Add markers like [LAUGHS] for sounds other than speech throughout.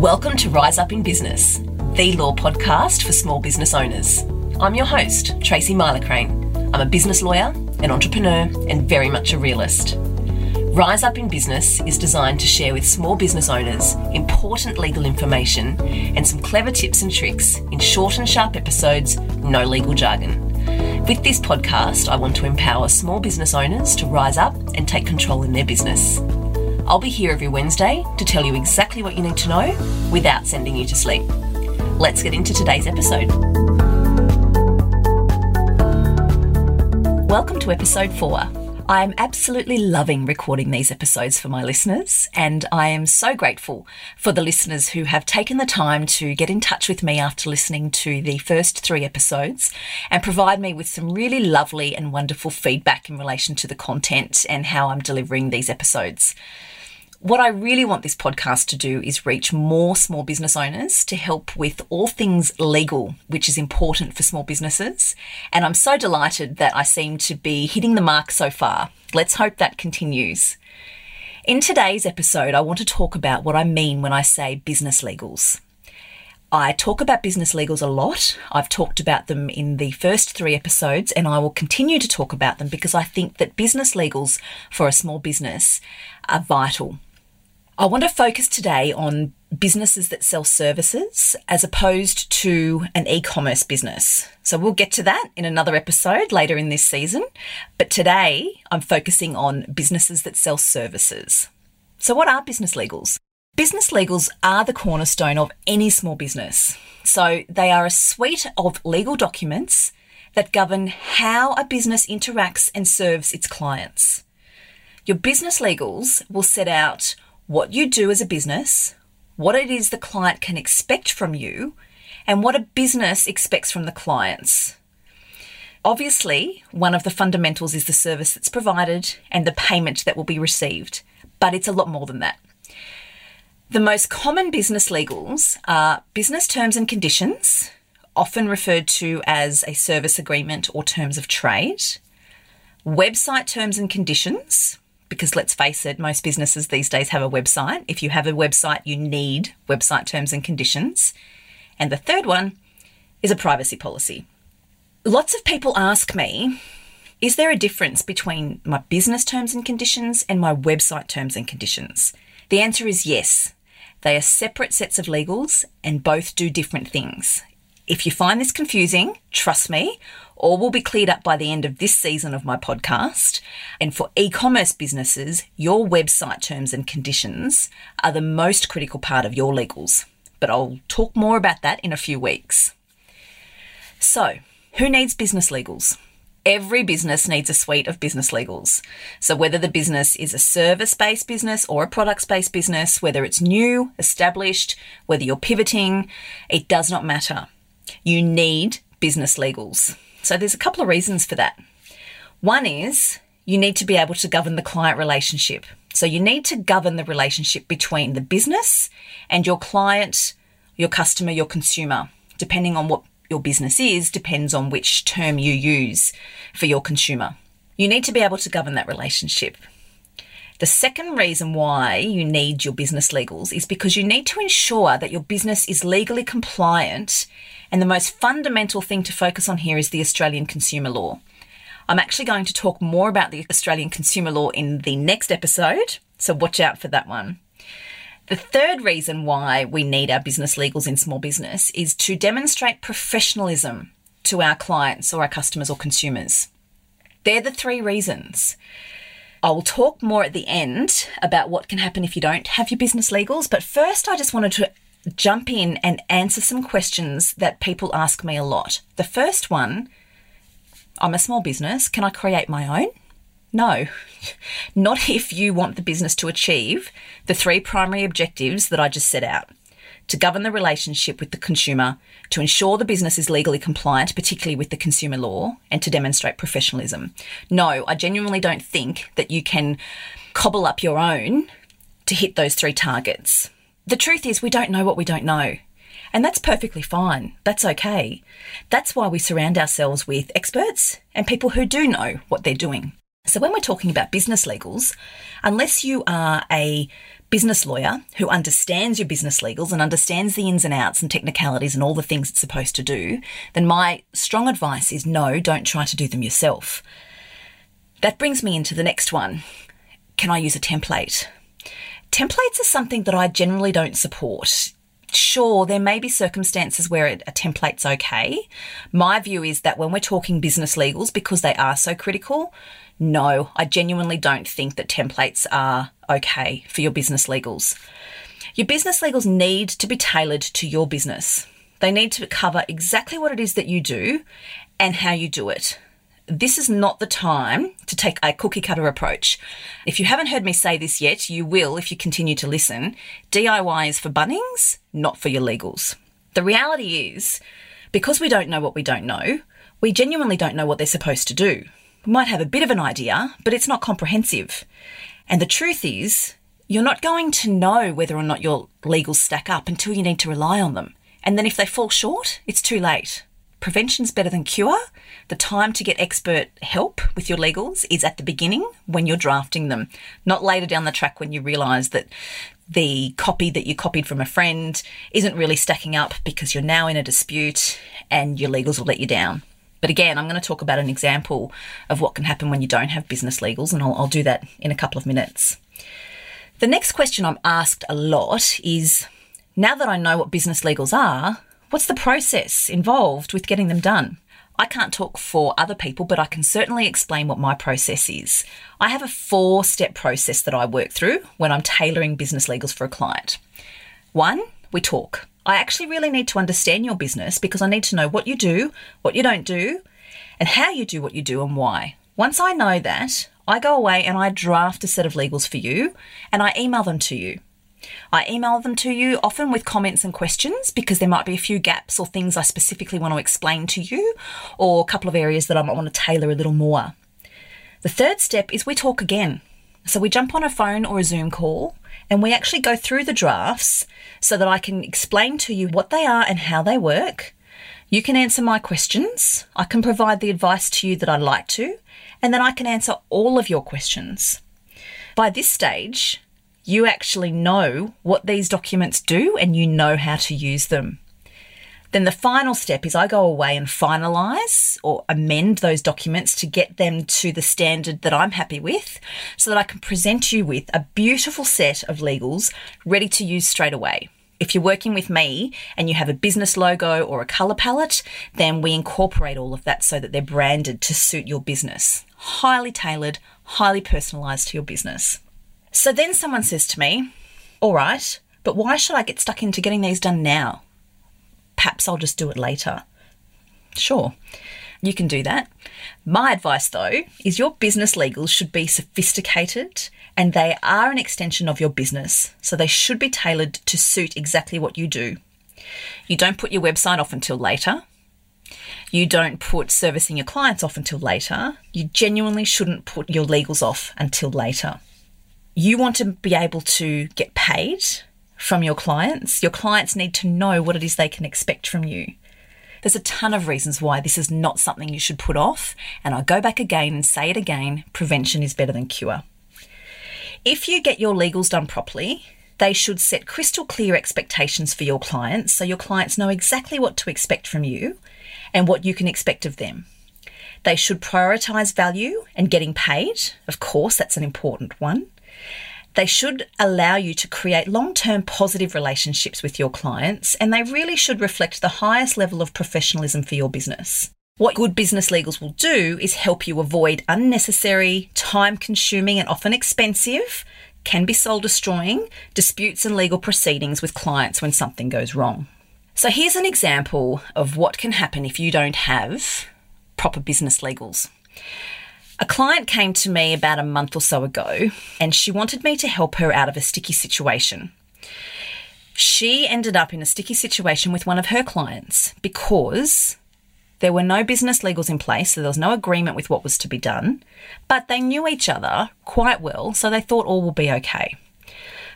Welcome to Rise Up in Business, the law podcast for small business owners. I'm your host, Tracy Milacrane. I'm a business lawyer, an entrepreneur, and very much a realist. Rise Up in Business is designed to share with small business owners important legal information and some clever tips and tricks in short and sharp episodes, no legal jargon. With this podcast, I want to empower small business owners to rise up and take control in their business. I'll be here every Wednesday to tell you exactly what you need to know without sending you to sleep. Let's get into today's episode. Welcome to episode four. I am absolutely loving recording these episodes for my listeners, and I am so grateful for the listeners who have taken the time to get in touch with me after listening to the first three episodes and provide me with some really lovely and wonderful feedback in relation to the content and how I'm delivering these episodes. What I really want this podcast to do is reach more small business owners to help with all things legal, which is important for small businesses. And I'm so delighted that I seem to be hitting the mark so far. Let's hope that continues. In today's episode, I want to talk about what I mean when I say business legals. I talk about business legals a lot. I've talked about them in the first three episodes, and I will continue to talk about them because I think that business legals for a small business are vital. I want to focus today on businesses that sell services as opposed to an e commerce business. So we'll get to that in another episode later in this season. But today I'm focusing on businesses that sell services. So, what are business legals? Business legals are the cornerstone of any small business. So, they are a suite of legal documents that govern how a business interacts and serves its clients. Your business legals will set out what you do as a business, what it is the client can expect from you, and what a business expects from the clients. Obviously, one of the fundamentals is the service that's provided and the payment that will be received, but it's a lot more than that. The most common business legals are business terms and conditions, often referred to as a service agreement or terms of trade, website terms and conditions, because let's face it, most businesses these days have a website. If you have a website, you need website terms and conditions. And the third one is a privacy policy. Lots of people ask me, is there a difference between my business terms and conditions and my website terms and conditions? The answer is yes. They are separate sets of legals and both do different things. If you find this confusing, trust me, all will be cleared up by the end of this season of my podcast. And for e commerce businesses, your website terms and conditions are the most critical part of your legals. But I'll talk more about that in a few weeks. So, who needs business legals? Every business needs a suite of business legals. So, whether the business is a service based business or a products based business, whether it's new, established, whether you're pivoting, it does not matter. You need business legals. So there's a couple of reasons for that. One is you need to be able to govern the client relationship. So you need to govern the relationship between the business and your client, your customer, your consumer. Depending on what your business is, depends on which term you use for your consumer. You need to be able to govern that relationship. The second reason why you need your business legals is because you need to ensure that your business is legally compliant. And the most fundamental thing to focus on here is the Australian consumer law. I'm actually going to talk more about the Australian consumer law in the next episode, so watch out for that one. The third reason why we need our business legals in small business is to demonstrate professionalism to our clients or our customers or consumers. They're the three reasons. I will talk more at the end about what can happen if you don't have your business legals. But first, I just wanted to jump in and answer some questions that people ask me a lot. The first one I'm a small business. Can I create my own? No, [LAUGHS] not if you want the business to achieve the three primary objectives that I just set out to govern the relationship with the consumer, to ensure the business is legally compliant, particularly with the consumer law, and to demonstrate professionalism. No, I genuinely don't think that you can cobble up your own to hit those three targets. The truth is, we don't know what we don't know. And that's perfectly fine. That's okay. That's why we surround ourselves with experts and people who do know what they're doing. So, when we're talking about business legals, unless you are a business lawyer who understands your business legals and understands the ins and outs and technicalities and all the things it's supposed to do, then my strong advice is no, don't try to do them yourself. That brings me into the next one. Can I use a template? Templates are something that I generally don't support. Sure, there may be circumstances where a template's okay. My view is that when we're talking business legals, because they are so critical, no, I genuinely don't think that templates are okay for your business legals. Your business legals need to be tailored to your business. They need to cover exactly what it is that you do and how you do it this is not the time to take a cookie cutter approach. If you haven't heard me say this yet, you will if you continue to listen. DIY is for Bunnings, not for your legals. The reality is, because we don't know what we don't know, we genuinely don't know what they're supposed to do. We might have a bit of an idea, but it's not comprehensive. And the truth is, you're not going to know whether or not your legals stack up until you need to rely on them. And then if they fall short, it's too late prevention's better than cure. The time to get expert help with your legals is at the beginning when you're drafting them, not later down the track when you realise that the copy that you copied from a friend isn't really stacking up because you're now in a dispute and your legals will let you down. But again, I'm going to talk about an example of what can happen when you don't have business legals, and I'll, I'll do that in a couple of minutes. The next question I'm asked a lot is now that I know what business legals are, What's the process involved with getting them done? I can't talk for other people, but I can certainly explain what my process is. I have a four step process that I work through when I'm tailoring business legals for a client. One, we talk. I actually really need to understand your business because I need to know what you do, what you don't do, and how you do what you do and why. Once I know that, I go away and I draft a set of legals for you and I email them to you. I email them to you often with comments and questions because there might be a few gaps or things I specifically want to explain to you, or a couple of areas that I might want to tailor a little more. The third step is we talk again. So we jump on a phone or a Zoom call and we actually go through the drafts so that I can explain to you what they are and how they work. You can answer my questions. I can provide the advice to you that I'd like to, and then I can answer all of your questions. By this stage, you actually know what these documents do and you know how to use them. Then the final step is I go away and finalize or amend those documents to get them to the standard that I'm happy with so that I can present you with a beautiful set of legals ready to use straight away. If you're working with me and you have a business logo or a color palette, then we incorporate all of that so that they're branded to suit your business. Highly tailored, highly personalized to your business. So then someone says to me, All right, but why should I get stuck into getting these done now? Perhaps I'll just do it later. Sure, you can do that. My advice, though, is your business legals should be sophisticated and they are an extension of your business, so they should be tailored to suit exactly what you do. You don't put your website off until later. You don't put servicing your clients off until later. You genuinely shouldn't put your legals off until later you want to be able to get paid from your clients. Your clients need to know what it is they can expect from you. There's a ton of reasons why this is not something you should put off, and I go back again and say it again prevention is better than cure. If you get your legals done properly, they should set crystal clear expectations for your clients so your clients know exactly what to expect from you and what you can expect of them. They should prioritize value and getting paid. Of course, that's an important one. They should allow you to create long term positive relationships with your clients, and they really should reflect the highest level of professionalism for your business. What good business legals will do is help you avoid unnecessary, time consuming, and often expensive, can be soul destroying disputes and legal proceedings with clients when something goes wrong. So, here's an example of what can happen if you don't have proper business legals. A client came to me about a month or so ago and she wanted me to help her out of a sticky situation. She ended up in a sticky situation with one of her clients because there were no business legals in place, so there was no agreement with what was to be done, but they knew each other quite well, so they thought all will be okay.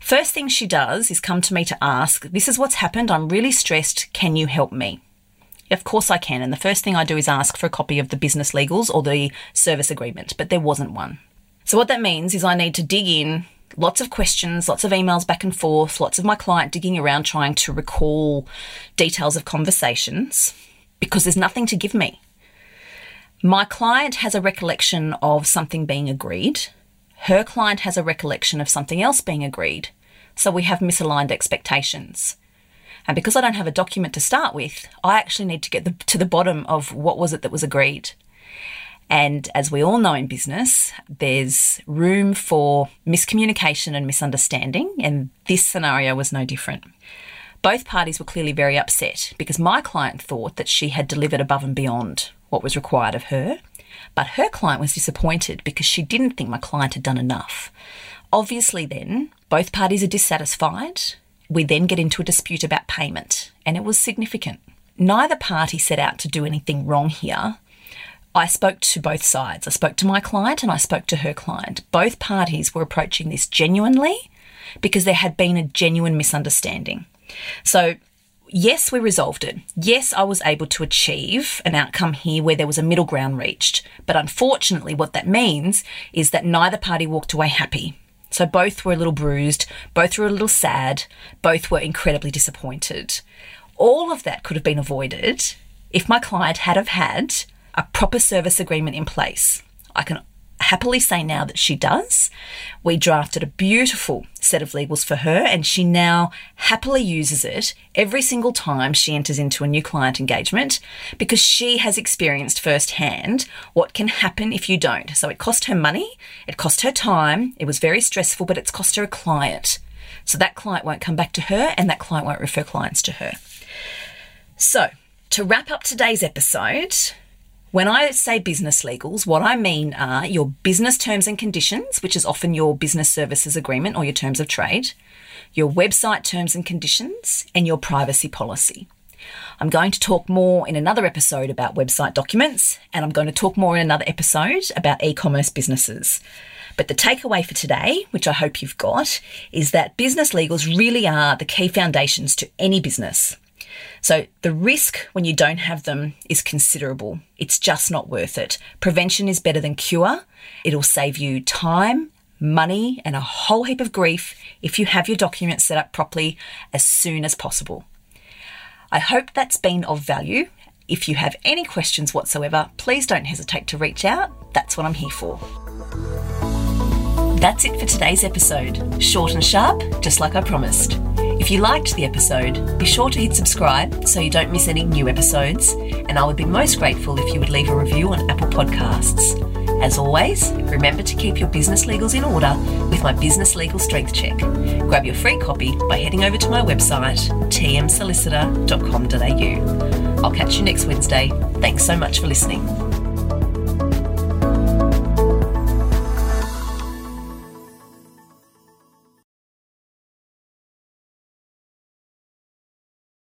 First thing she does is come to me to ask, This is what's happened. I'm really stressed. Can you help me? Of course I can. And the first thing I do is ask for a copy of the business legals or the service agreement, but there wasn't one. So what that means is I need to dig in, lots of questions, lots of emails back and forth, lots of my client digging around trying to recall details of conversations because there's nothing to give me. My client has a recollection of something being agreed. Her client has a recollection of something else being agreed. So we have misaligned expectations. And because I don't have a document to start with, I actually need to get the, to the bottom of what was it that was agreed. And as we all know in business, there's room for miscommunication and misunderstanding, and this scenario was no different. Both parties were clearly very upset because my client thought that she had delivered above and beyond what was required of her, but her client was disappointed because she didn't think my client had done enough. Obviously, then, both parties are dissatisfied. We then get into a dispute about payment, and it was significant. Neither party set out to do anything wrong here. I spoke to both sides. I spoke to my client and I spoke to her client. Both parties were approaching this genuinely because there had been a genuine misunderstanding. So, yes, we resolved it. Yes, I was able to achieve an outcome here where there was a middle ground reached. But unfortunately, what that means is that neither party walked away happy. So both were a little bruised, both were a little sad, both were incredibly disappointed. All of that could have been avoided if my client had have had a proper service agreement in place. I can happily say now that she does. We drafted a beautiful set of legals for her, and she now happily uses it every single time she enters into a new client engagement because she has experienced firsthand what can happen if you don't. So it cost her money, it cost her time, it was very stressful, but it's cost her a client. So that client won't come back to her, and that client won't refer clients to her. So, to wrap up today's episode, when I say business legals, what I mean are your business terms and conditions, which is often your business services agreement or your terms of trade, your website terms and conditions, and your privacy policy. I'm going to talk more in another episode about website documents, and I'm going to talk more in another episode about e commerce businesses. But the takeaway for today, which I hope you've got, is that business legals really are the key foundations to any business. So the risk when you don't have them is considerable. It's just not worth it. Prevention is better than cure. It'll save you time, money, and a whole heap of grief if you have your documents set up properly as soon as possible. I hope that's been of value. If you have any questions whatsoever, please don't hesitate to reach out. That's what I'm here for. That's it for today's episode. Short and sharp, just like I promised. If you liked the episode, be sure to hit subscribe so you don't miss any new episodes, and I would be most grateful if you would leave a review on Apple Podcasts. As always, remember to keep your business legals in order with my Business Legal Strength Check. Grab your free copy by heading over to my website, tmsolicitor.com.au. I'll catch you next Wednesday. Thanks so much for listening.